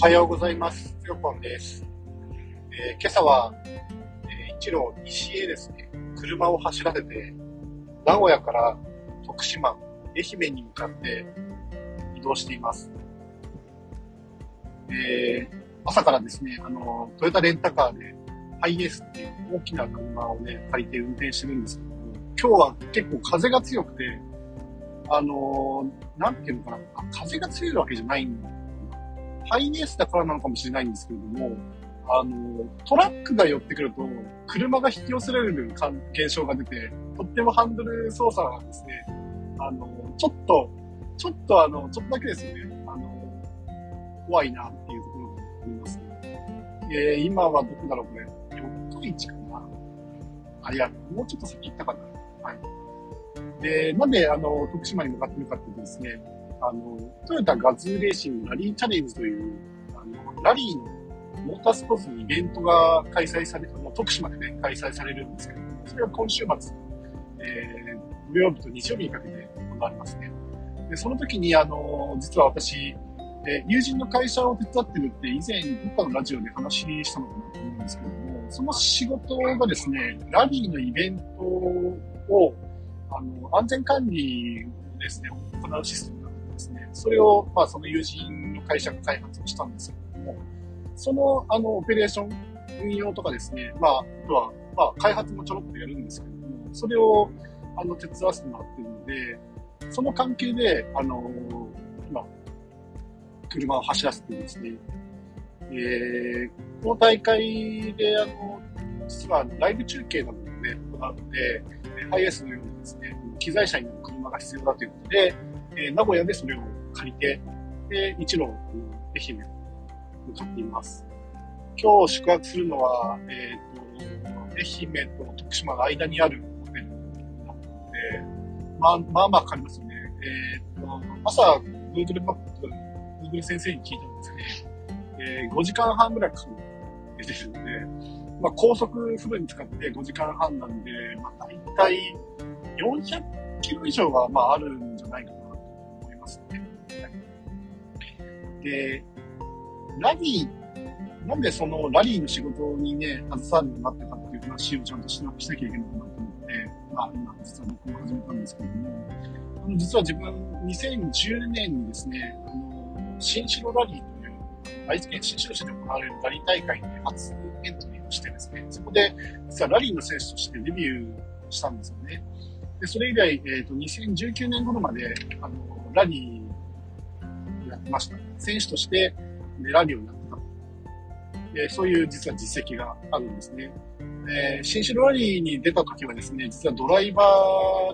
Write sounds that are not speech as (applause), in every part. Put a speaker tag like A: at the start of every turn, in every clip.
A: おはようございます。つよぽんです。えー今朝は、えー一路西へですね、車を走らせて、名古屋から徳島、愛媛に向かって移動しています。えー朝からですね、あの、トヨタレンタカーで、ハイエースっていう大きな車をね、借りて運転してるんですけども、今日は結構風が強くて、あのーなんていうのかな、風が強いわけじゃないんハイエースだからなのかもしれないんですけれども、あの、トラックが寄ってくると、車が引き寄せられる感現象が出て、とってもハンドル操作がですね、あの、ちょっと、ちょっとあの、ちょっとだけですよね、あの、怖いなっていうところがありますね。えー今はどこだろう、これ。四日市かなあ、いや、もうちょっと先行ったかな。はい。で、なんで、あの、徳島に向かってるかっていうとですね、あの、トヨタガズーレーシングラリーチャレンジという、あの、ラリーのモータースポーツのイベントが開催されて、もう徳島でね、開催されるんですけど、それは今週末、えー、土曜日と日曜日にかけて行われますね。で、その時に、あの、実は私、えー友人の会社を手伝ってるって以前、どっかのラジオで話したのかなと思うんですけども、その仕事がですね、ラリーのイベントを、あの、安全管理をですね、行うシステムがですね、それを、まあ、その友人の会社が開発をしたんですけれども、その、あの、オペレーション、運用とかですね、まあ、あとは、まあ、開発もちょろっとやるんですけども、それを、あの、手伝わせてもらっているので、その関係で、あの、今、車を走らせてですね、えー、この大会で、あの、実はライブ中継などもね、行うので、ハイエースのようにですね、機材車に乗る車が必要だということで、えー名古屋でそれを借りて、で、一路、う愛媛に向かっています。今日宿泊するのは、えっ、と、愛媛と徳島の間にあるホテルなので、まあ、まあまあかかりますよね。えっ、と、朝、Google マップ、Google 先生に聞いたんですね、えー5時間半ぐらいかかるって出てるので、まあ、高速フルに使って5時間半なんで、まあ、大体400キロ以上は、まあ、あるんじゃないかなます。で、ラリー、なんでそのラリーの仕事にね、携わるようになったかっていう話をちゃんとしなしなきゃいけないかなと思って、まあ、今、実は僕も始めたんですけども、あの実は自分、2010年にですね、あの、新城ラリーという、愛知県新城市で行われるラリー大会に初エントリーをしてですね、そこで実はラリーの選手としてデビューしたんですよね。で、それ以来、えっ、と、2019年頃まで、あの、ラリーやってました。選手として、ねラリーをやってたと。で、そういう実は実績があるんですね。えー、新城ラリーに出た時はですね、実はドライバ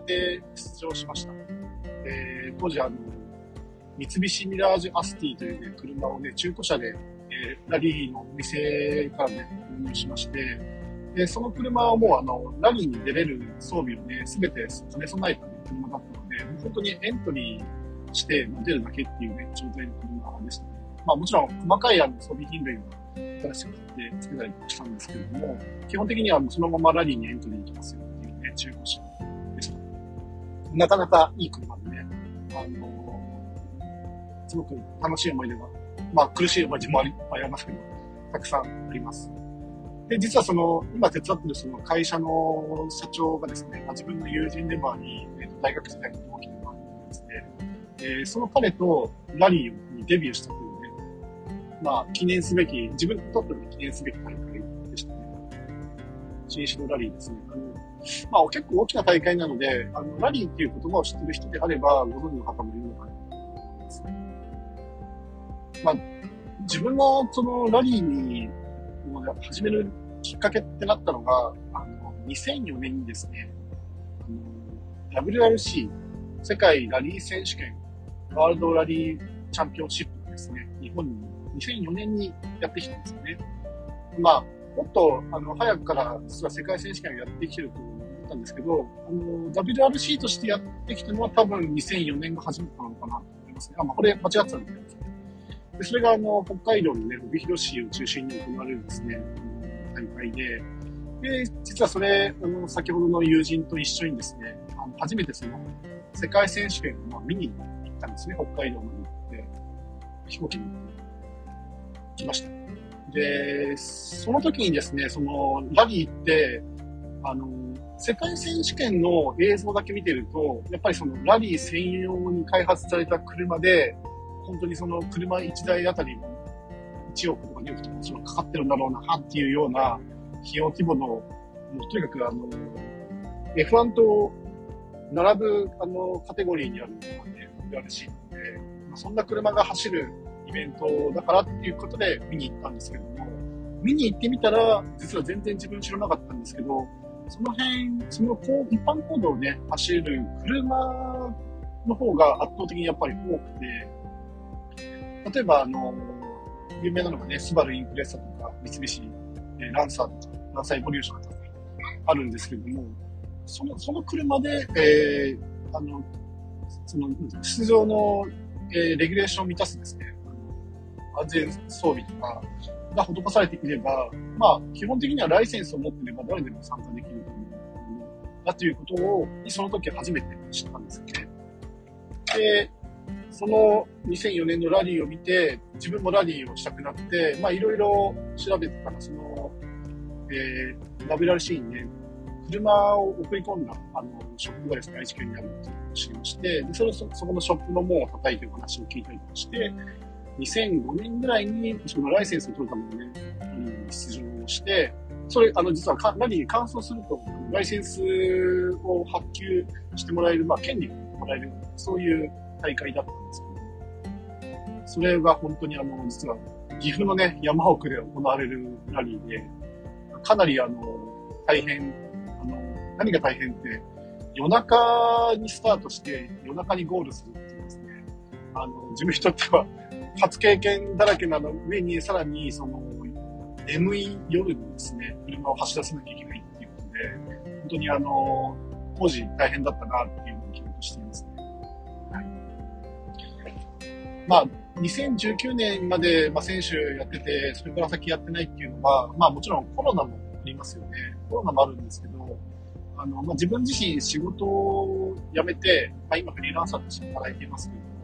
A: ーで出場しました。えー当時あの、三菱ミラージュアスティという、ね、車をね、中古車で、えーラリーのお店からね、購入しまして、で、その車はもうあの、ラリーに出れる装備をね、すべて兼ね備えた、ね、車だったので、もう本当にエントリーしてまあ出るだけっていうね、状態の車でしたね。まあもちろん細かいあの装備品類は新しく買ってつけたりしたんですけれども、基本的にはもうそのままラリーにエントリーできますよっていうね、中古車でした。なかなかいい車でね、あのすごく楽しい思い出が、まあ苦しい思い出もありありますけど、たくさんあります。で、実はその、今手伝ってるその会社の社長がですね、まあ、自分の友人でもあり、大学時代の同期でもあるんですね、えーその彼とラリーにデビューしたというね、まあ記念すべき、自分にとっての記念すべき大会でしたね。新種のラリーですね。あのまあ結構大きな大会なので、あのラリーっていう言葉を知ってる人であれば、ご存知の方もいるのかなと思います。まあ、自分がそのラリーにもう始めるきっかけってなったのが、あの、2004年にですね、WRC、世界ラリー選手権、ワールドラリーチャンピオンシップがですね、日本に2004年にやってきたんですよね。まあ、もっと、あの、早くから実は世界選手権をやってきてると思ったんですけど、あの、WRC としてやってきたのは多分2004年が初めてなのかなと思いますね。あ、まあ、これ間違ってたんですけど。で、それがあの、北海道のね、帯広市を中心に行われるですね、あの大会で、で、実はそれ、あの、先ほどの友人と一緒にですね、あの初めてその、世界選手権をまあ見に行ったんですね、北海道まで行って、飛行機に行って。来ました。で、その時にですね、そのラリーって、あの、世界選手権の映像だけ見てると、やっぱりそのラリー専用に開発された車で、本当にその車1台あたり1億とか2億とかそのかかってるんだろうなっていうような費用規模の、もうとにかくあの、F1 と並ぶあのカテゴリーにあるのがね、WRC なので、まあ、そんな車が走るイベントだからっていうことで見に行ったんですけども、見に行ってみたら、実は全然自分知らなかったんですけど、その辺、そのこう一般行動をね、走る車の方が圧倒的にやっぱり多くて、例えばあの、有名なのがね、スバルインプレッサとか、三菱、え、ランサーとか、ランサーエボリューションとかあるんですけれども、その、その車で、えー、あの、その、出場の、えー、レギュレーションを満たすですね、安全装備とかが施されていれば、まあ、基本的にはライセンスを持っていれば誰でも参加できるというだということを、その時初めて知ったんですよね。で、その2004年のラリーを見て、自分もラリーをしたくなって、まあいろいろ調べてたら、その、えー、WRC にね、車を送り込んだ、あの、ショップがですね、愛知県にあるっていうのを知りまして、で、それそ、このショップの門を叩いてる話を聞いたりとかして、2005年ぐらいに、そのライセンスを取るためにね、出場をして、それ、あの、実はか、ラリーに完走すると、ライセンスを発給してもらえる、まあ、権利をもらえる、そういう大会だったんですけど、それが本当にあの、実は岐阜のね、山奥で行われるラリーで、かなりあの、大変、あの、何が大変って、夜中にスタートして夜中にゴールするっていうですね、あの、自分にとっては初経験だらけなの上に、さらにその、眠い夜にですね、車を走らせなきゃいけないっていうことで、本当にあの、当時大変だったなっていうのを記憶していますね。まあ、2019年まで、まあ、選手やってて、それから先やってないっていうのは、まあもちろんコロナもありますよね。コロナもあるんですけど、あの、まあ、自分自身仕事を辞めて、まあ今フリーランサーとして働いていますけれども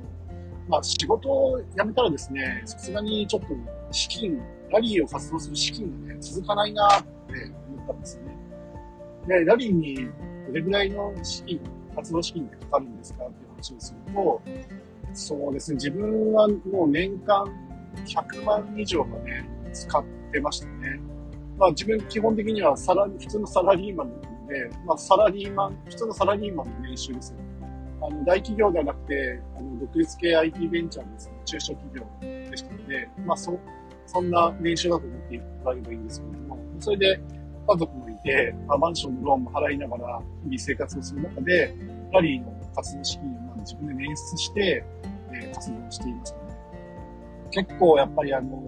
A: まあ仕事を辞めたらですね、さすがにちょっと資金、ラリーを活動する資金がね、続かないなって思ったんですよね。で、ラリーにどれぐらいの資金、活動資金ってかかるんですかっていう話をすると、そうですね。自分はもう年間100万以上はね、使ってましたね。まあ自分基本的にはサラ普通のサラリーマンで、まあサラリーマン、普通のサラリーマンの年収ですよ、ね。あの、大企業ではなくて、あの、独立系 IT ベンチャーのですね、中小企業でしたので、まあそ、そんな年収だと思っていただければいいんですけれども、それで家族もいて、まあ、マンションのローンも払いながら日々生活をする中で、ラリーの活動資金を自分で捻出して、えー、活動していますね。結構やっぱりあの、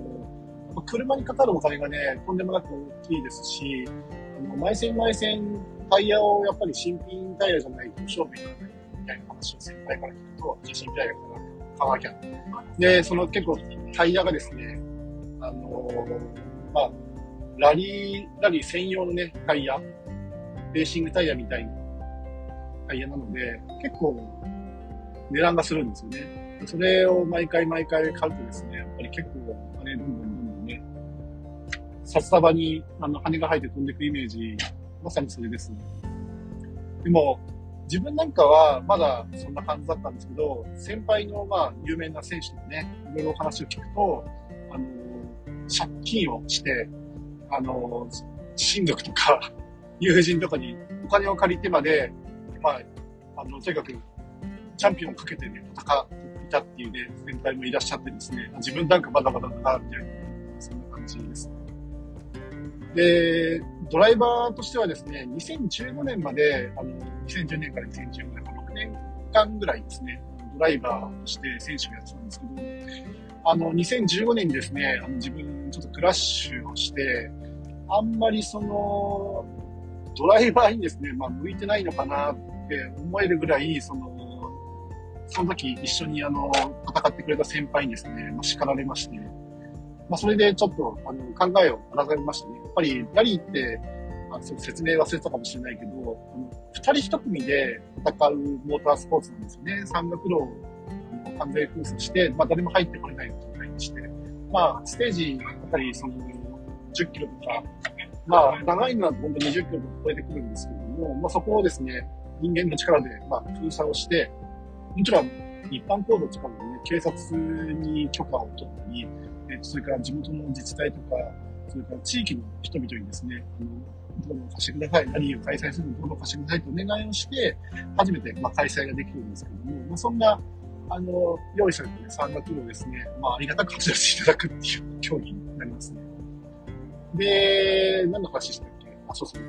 A: 車にかかるお金がね、とんでもなく大きいですし、あの、毎線毎線タイヤをやっぱり新品タイヤじゃないと勝負にないみたいな話を先輩から聞くと、じゃ新品タイヤから買わなきゃ。で、その結構タイヤがですね、あのまあ、ラリー、ラリー専用のね、タイヤ、レーシングタイヤみたいなタイヤなので、結構値段がするんですよね。それを毎回毎回買うとですね、やっぱり結構お金どんどんどんどんね、札束にあの羽が生えて飛んでいくイメージ、まさにそれです。でも、自分なんかはまだそんな感じだったんですけど、先輩のまあ有名な選手とかね、いろいろお話を聞くと、あの、借金をして、あの、親族とか (laughs) 友人とかにお金を借りてまで、まあ、あの、とにかく、チャンピオンをかけてね、戦っていたっていうね、先輩もいらっしゃってですね、自分なんかまだまだだな、みたいな、そんな感じですね。で、ドライバーとしてはですね、2015年まで、あの、2010年から2015年、6年間ぐらいですね、ドライバーとして選手をやってたんですけど、あの、2015年にですね、あの自分ちょっとクラッシュをして、あんまりその、ドライバーにですね、まあ、向いてないのかなって思えるぐらい、その、その時一緒にあの、戦ってくれた先輩にですね、まあ、叱られまして、まあ、それでちょっと、あの、考えを改めましたね。やっぱり、ラリーって、あそ説明忘れたかもしれないけど、二人一組で戦うモータースポーツなんですよね。山岳路を完全封鎖して、まあ、誰も入ってこれない状態にして、まあ、ステージ、やっぱりその、10キロとか、まあ、長いのは本当に20キロとか超えてくるんですけども、まあそこをですね、人間の力で、まあ、封鎖をして、もちろん一般行動とかもね、警察に許可を取ったり、えそれから地元の自治体とか、それから地域の人々にですね、あの、道路を貸してください、ラリーを開催するの道路を貸してくださいとお願いをして、初めて、まあ、開催ができるんですけども、まあ、そんな、あの、用意されたね、山岳路をですね、まあ、ありがたく走らせていただくっていう競技になりますね。で、何の話したっけ？あ、そうそう。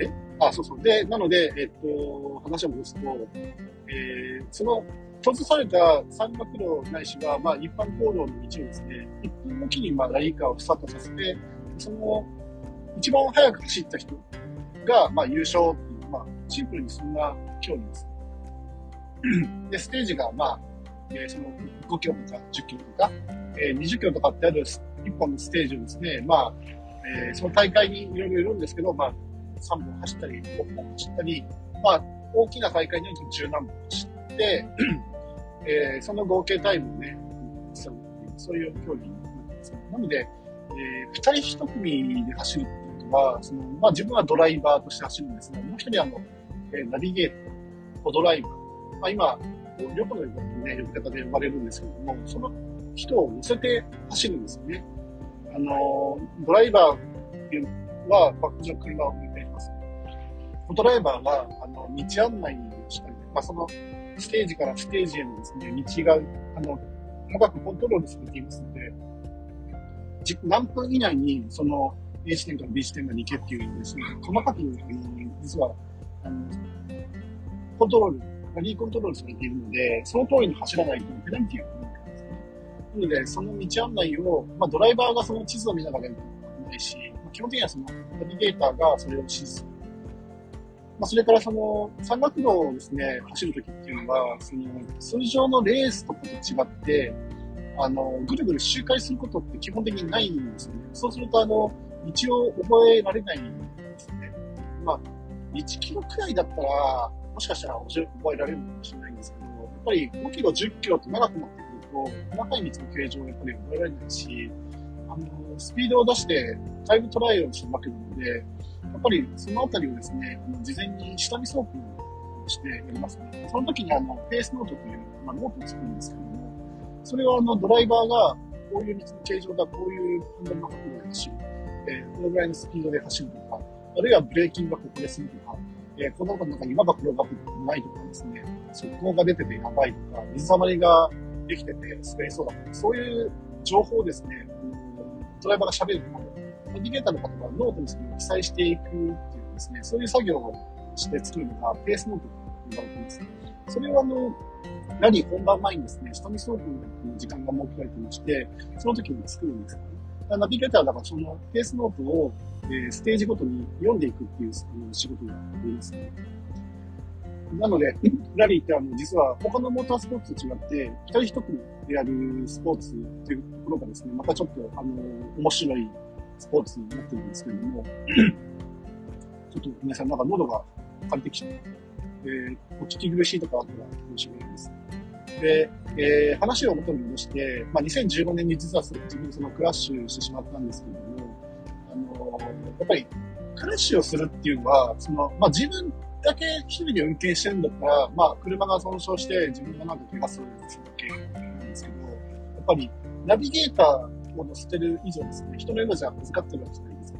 A: え？あ、そうそう。で、なので、えっと、話を戻すと、えー、その、閉ざされた山岳路ないしは、まあ、一般行動の道をですね、一分おきに、まあ、ラリーカーをスタートさせて、その、一番速く走った人が、まあ、優勝っていう、まあ、シンプルにそんな競技です。(clears throat) で、ステージが、まあ、えー、その5キロとか10キロとか、えー、20キロとかってある一本のステージをですね、まあ、えー、その大会にいろいろいるんですけど、まあ、3本走ったり、6本走ったり、まあ、大きな大会には十何本走って、えー、その合計タイムをね、そういう競技になってます。なので、えー、二人一組で走るっていうことは、その、まあ自分はドライバーとして走るんですが、もう一人あの、えー、ナビゲーター、コドライバー、まあ今、旅行のね、呼び方で呼ばれるんですけども、その人を乗せて走るんですよね。あの、ドライバーっていうのは、バックの車を運転します。コドライバーは、あの、道案内をしたり、まあその、ステージからステージへのですね、道が、あの、長くコントロールされていますので、何分以内に、その、A 地点から B 地点まで行けっていうですね、細かく、実は、あの、コントロール、ラリーコントロールされているので、その通りに走らないとペナルティーが来るわけですね。なので、その道案内を、まあ、ドライバーがその地図を見ながらやるとないし、まあ、基本的にはその、ナビゲーターがそれを指示する。まあ、それからその、山岳道をですね、走るときっていうのは、その、通常のレースとかと違って、あの、ぐるぐる周回することって基本的にないんですよね。そうすると、あの、道を覚えられないんですね。まあ、1キロくらいだったら、もしかしたら覚えられるかもしれないんですけど、やっぱり5キロ、10キロって長くなってくると、細かい道の形状がやっぱり覚えられないし、あの、スピードを出してタイムトライアルをするわけなので、やっぱりそのあたりをですね、事前に下見走行してやりますね。その時にあの、ペースノートという、まあ、ノートを作るんですけども、それはあの、ドライバーが、こういう道の形状だ、こういうハンドルの角度で走る、えー、このぐらいのスピードで走るとか、あるいはブレーキングがここでするとか、えー、コーナーの中に岩が転がってないとかですね、側溝が出ててやばいとか、水たまりができてて滑りそうだとか、そういう情報をですね、ドライバーが喋るとナビゲーターの方がノートにそれを記載していくっていうですね、そういう作業をして作るのがペースノートと呼ばれています。それはあの、ラリー本番前にですね、下見走行の時間が設けられてまして、その時に作るんですよね。ナビゲーターだからそのペースノートを、えー、ステージごとに読んでいくっていう仕事がありますね。なので、(laughs) ラリーってあの、実は他のモータースポーツと違って、二人一組でやるスポーツっていうところがですね、またちょっと、あの、面白いスポーツになってるんですけれども、ちょっと皆さんなんか喉が枯れてきちゃって、えー、お聞き苦しいとかあったら申し訳ないです。で、えー、話を元に戻して、まあ、2015年に実は自分そのクラッシュしてしまったんですけれども、あのやっぱりクラッシュをするっていうのは、その、まあ、自分だけ一人で運転してるんだったら、まあ、車が損傷して自分がなんか怪我するんですけ、なんですけど、やっぱりナビゲーターを乗せてる以上ですね、人の命は預かってるわけじゃないですか。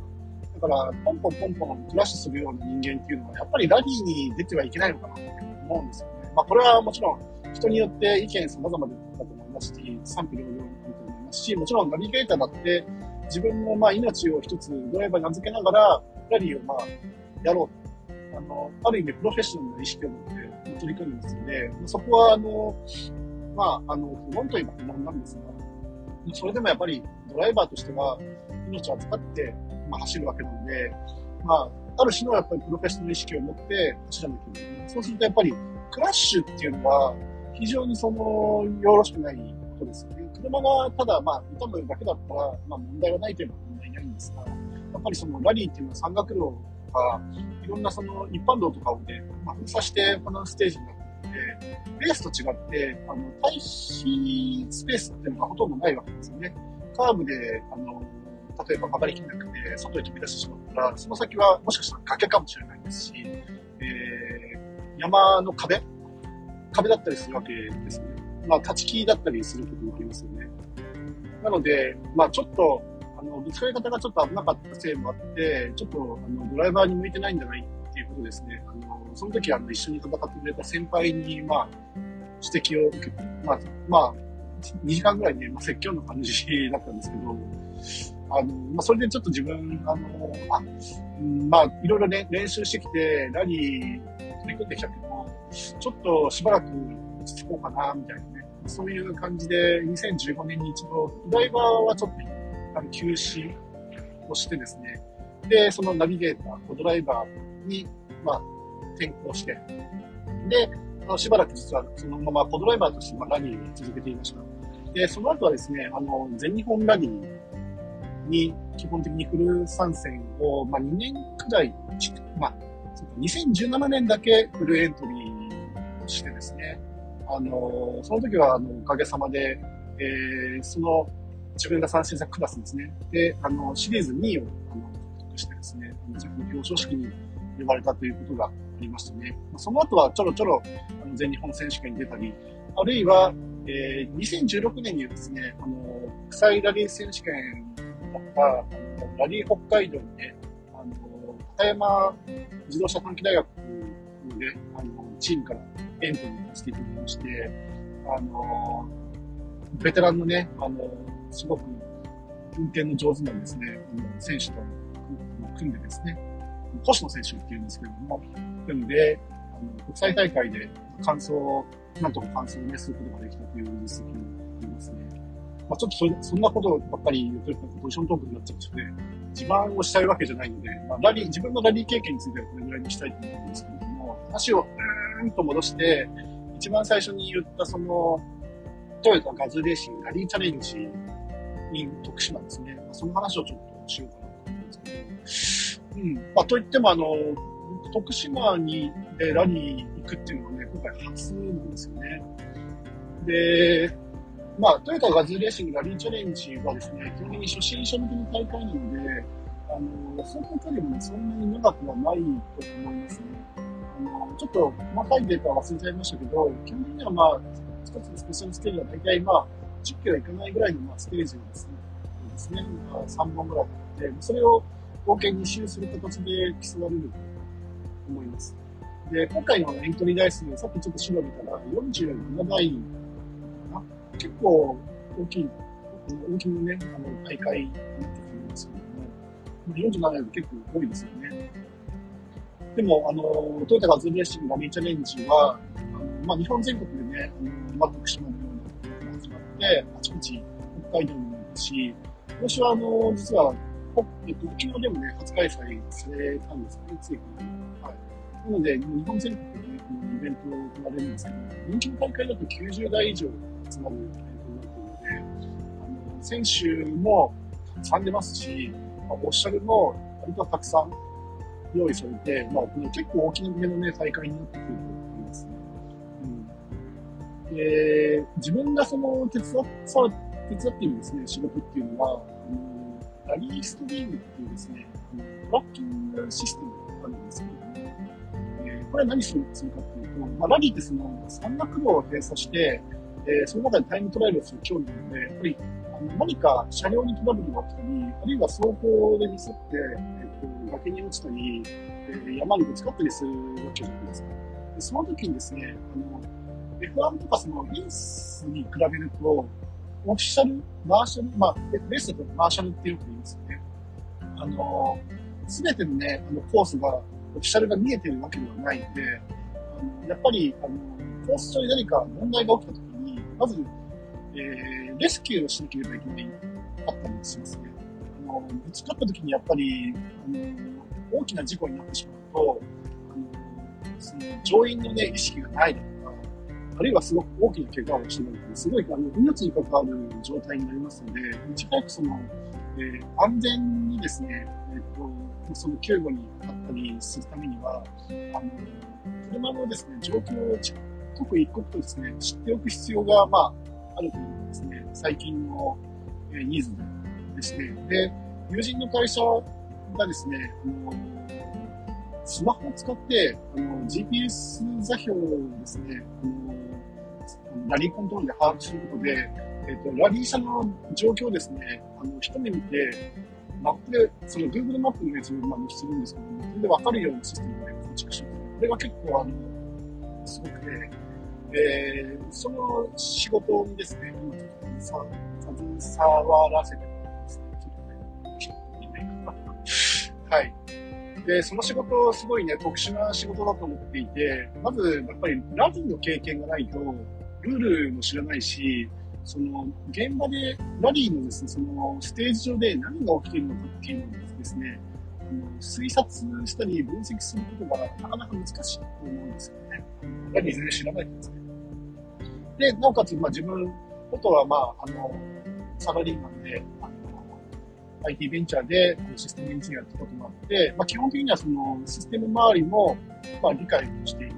A: だから、ポンポンポンポンクラッシュするような人間っていうのは、やっぱりラリーに出てはいけないのかなと思うんですよね。まあ、これはもちろん、人によって意見様々だと思いますし、賛否両論あると思いますし、もちろんナビゲーターだって、自分のまあ命を一つドライバーに預けながら、ラリーをまあ、やろうあの、ある意味プロフェッショナルな意識を持って取り組んでますので、そこはあの、まあ、あの、不問といえば不問なんですが、それでもやっぱりドライバーとしては命を預かって、まあ、走るわけなので、まあ、ある種のやっぱりプロフェッショナル意識を持って走らなきゃいけない。そうするとやっぱりクラッシュっていうのは非常にその、よろしくないことですよね。車がただまあ、痛むだけだったら、まあ問題はないといえば問題ないんですが、やっぱりそのラリーっていうのは山岳路とか、いろんなその一般道とかをね、まあ、封鎖してこのステージになってレースと違って、あの、対比スペースっていうのがほとんどないわけですよね。カーブで、あの、例えば曲がりきれなくて、外に飛び出してしまったら、その先はもしかしたら崖かもしれないですし、えー、山の壁？壁だったりするわけですね。まあ、立ち木だったりすることもありますよね。なので、まあ、ちょっと、あの、ぶつかり方がちょっと危なかったせいもあって、ちょっと、あの、ドライバーに向いてないんじゃないっていうことですね。あの、その時、あの、一緒に戦ってくれた先輩に、まあ、指摘を受けて、まあ、まあ、2時間ぐらいね、まあ、説教の感じだったんですけど、あの、まあ、それでちょっと自分、あの、あ、まあ、いろいろね、練習してきて、ラリー取り組んできたけど、ちょっとしばらく落ち着こうかな、みたいなね。そういう感じで、2015年に一度、ドライバーはちょっと、あの、休止をしてですね、で、そのナビゲーター、ドライバーに、まあ、転向して、で、あのしばらく実はそのままコドライバーとして、まあ、ラリーを続けていました。で、その後はですね、あの、全日本ラリーに基本的にフル参戦を、まあ、2年くらい、まあ、2017年だけフルエントリーしてですね、あの、その時は、あの、おかげさまで、えー、その、自分が参戦したクラスですね。で、あの、シリーズ2位を、あの、獲得してですね、自分の表彰式に呼ばれたということがりましたね。その後はちょろちょろ、あの、全日本選手権に出たり、あるいは、えー、2016年にはですね、あの、国際ラリー選手権だった、ラリー北海道にね、あの、高山自動車短期大学あの、チームからエントリーしていただきまして、あの、ベテランのね、あの、すごく運転の上手なんですね、選手と組んでですね、星野選手っていうんですけれども、組んで、あの国際大会で完走、なんとか完走をね、することができたという実績をありますね。まあ、ちょっとそそんなことばっかり言うと、ポジショントークになっちゃうので、自慢をしたいわけじゃないので、まあ、ラリー、自分のラリー経験についてはこれぐらいにしたいと思うんですけれども、話をうーんと戻して、一番最初に言ったその、トヨタガズレーシングラリーチャレンジ in 徳島ですね。まあ、その話をちょっとしようかなと思うんですけど、うん。まあ、といってもあの、徳島にでラリー行くっていうのはね、今回初なんですよね。で、まあ、トヨタガズレーシングラリーチャレンジはですね、基本的に初心者向けの大会なので、あの、走行距離も、そんなに長くはないと思いますね。あの、ちょっと細かいデータは忘れちゃいましたけど、基本的にはまあ、一つのスペシャルステージは大体まあ、10キロいかないぐらいのまあステージをですね、ですね、まあ、3本ぐらいあって、それを合計2周する形で競われる思います。で、今回のエントリー台数、さっきちょっと調べたら47台かな。結構大きい、大きなね、あの、大会になってくるんですけども、47台結構多いですよね。でも、あの、トヨタガズレーシングラリーチャレンジは、あのまあ、日本全国でね、あのまあ、徳島のようなことが始まって、あちこち北海道にも行くし、今年は、あの、実は、えっと、沖縄でもね、初開催されたんですね、ついこの。なので、日本全国で、このイベントを行われるんですけど、人気の大会だと90台以上集まるイベントになっているので、あの、選手もたくさん出ますし、まあ、オフィシャルも割とたくさん用意されて、まあ、結構大きめのね、大会になってくると思いますね。うん。で、自分がその手伝、手伝っているですね、仕事っていうのは、あのラリーストリームっていうですね、トラッキングシステムこれは何するするかっていうと、まあ、ラリーってその山岳路を閉鎖して、えー、その中でタイムトライアルをする競技なので、やっぱりあの何か車両にトラブルが起きたり、あるいは走行でミスって、えー、と崖に落ちたり、えー、山にぶつかったりするわけじゃないですか。でその時にですね、あの、F1 とかそのレースに比べると、オフィシャル、マーシャル、まあ、レースだとマーシャルってよく言いますよね。あの、すべてのね、あの、コースが、オフィシャルが見えてるわけではないので、あのやっぱり、あの、コース上に何か問題が起きた時に、まず、えー、レスキューをしなければいけない、あったりしますね。あの、ぶつかった時にやっぱり、あの、大きな事故になってしまうと、あの、その乗員のね、意識がないとか、あるいはすごく大きな怪我をしてるとすごいあの命に関わる状態になりますので、いち早くその、えー、安全にですね、えっ、と、その救護にあったりするためには、あの、車のですね、状況を刻一刻とですね、知っておく必要が、まあ、あるというのがですね、最近の、えニーズですね。で、友人の会社がですね、あのスマホを使って、あの GPS 座標をですね、あのラリーコントロールで把握することで、えっ、と、ラリー車の状況をですね、あの、一目見て、マップで、その Google マップのやつをまあするんですけども、それでわかるようなシステムで構築します。これが結構、あの、すごくて、えー、その仕事にですね、今ちょっと、携わらせてもらってますね。ちょっとね、いないかはい。で、その仕事、すごいね、特殊な仕事だと思っていて、まず、やっぱりラリーの経験がないと、ルールも知らないし、その、現場で、ラリーのですね、その、ステージ上で何が起きているのかっていうのをですね、推察したり分析することがなかなか難しいと思うんですよね。ラリー全然知らないんですね。で、なおかつ、まあ自分、ことは、まあ、あの、サラリーマンで、あの、IT ベンチャーでシステムエンジニアってこともあって、まあ基本的にはそのシステム周りも、まあ理解している。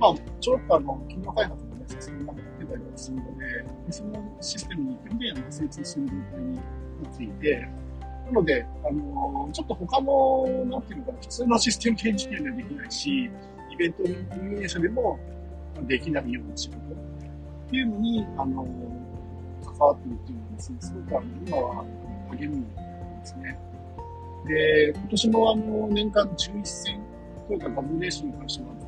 A: まあ、ちょっとあの、企業開発の、ね、システムが出たりするので、そのシステムに基本的には精通する状態になっていて、なので、あの、ちょっと他の、なんていうのかな、普通のシステムエンジニアにはできないし、イベント運営者でもできないような仕事っていうのに、あの、関わっているっていうのはですね、すごくあの、今は励みですね。で、今年もあの、年間11戦、トヨタバズレーションに関しては、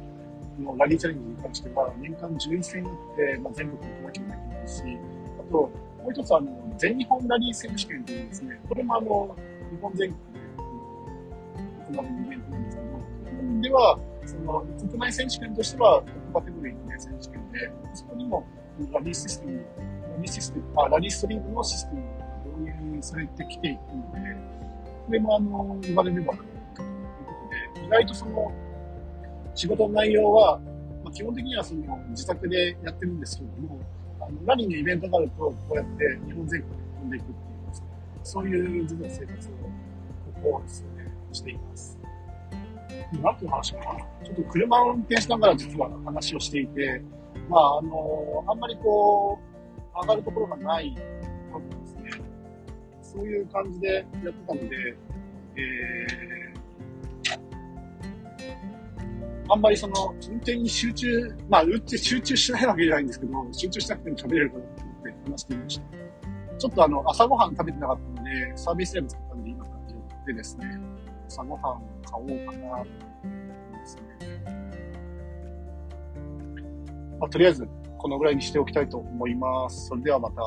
A: のラリーチャレンジに関しては、年間11戦打って、まあ、全国に行かなきゃいけないし、あと、もう一つあの、全日本ラリー選手権というですね、これもあの、日本全国で行われるイベントなんですけど、日本では、その、国内選手権としてはトップカテゴリーの、ね、選手権で、そこにもラリーシステム、ラリーシステム、あ、ラリーストリームのシステムが導入されてきていくので、これもあの、言われればということで、意外とその、仕事の内容は、まあ、基本的にはその自宅でやってるんですけれども、あの何のイベントがあると、こうやって日本全国に飛んでいくっていう、そういう実は生活を、ここですね、しています。何ていう話かなちょっと車を運転しながら実は話をしていて、まあ、あの、あんまりこう、上がるところがない多分ですね、そういう感じでやってたので、えーあんまりその、運転に集中、まあ、運転集中しないわけじゃないんですけど、集中しなくても喋れるかなと思って話してみました。ちょっとあの、朝ごはん食べてなかったので、サービスエリア作ったんで、今からでですね、朝ごはん買おうかなと思ですね。まあ、とりあえず、このぐらいにしておきたいと思います。それではまた。